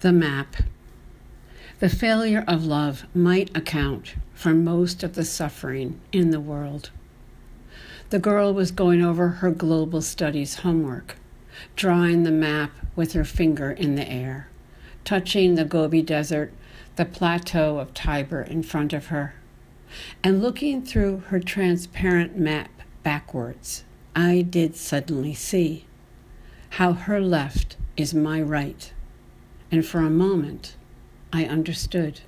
The map. The failure of love might account for most of the suffering in the world. The girl was going over her global studies homework, drawing the map with her finger in the air, touching the Gobi Desert, the plateau of Tibet in front of her, and looking through her transparent map backwards. I did suddenly see how her left is my right and for a moment I understood.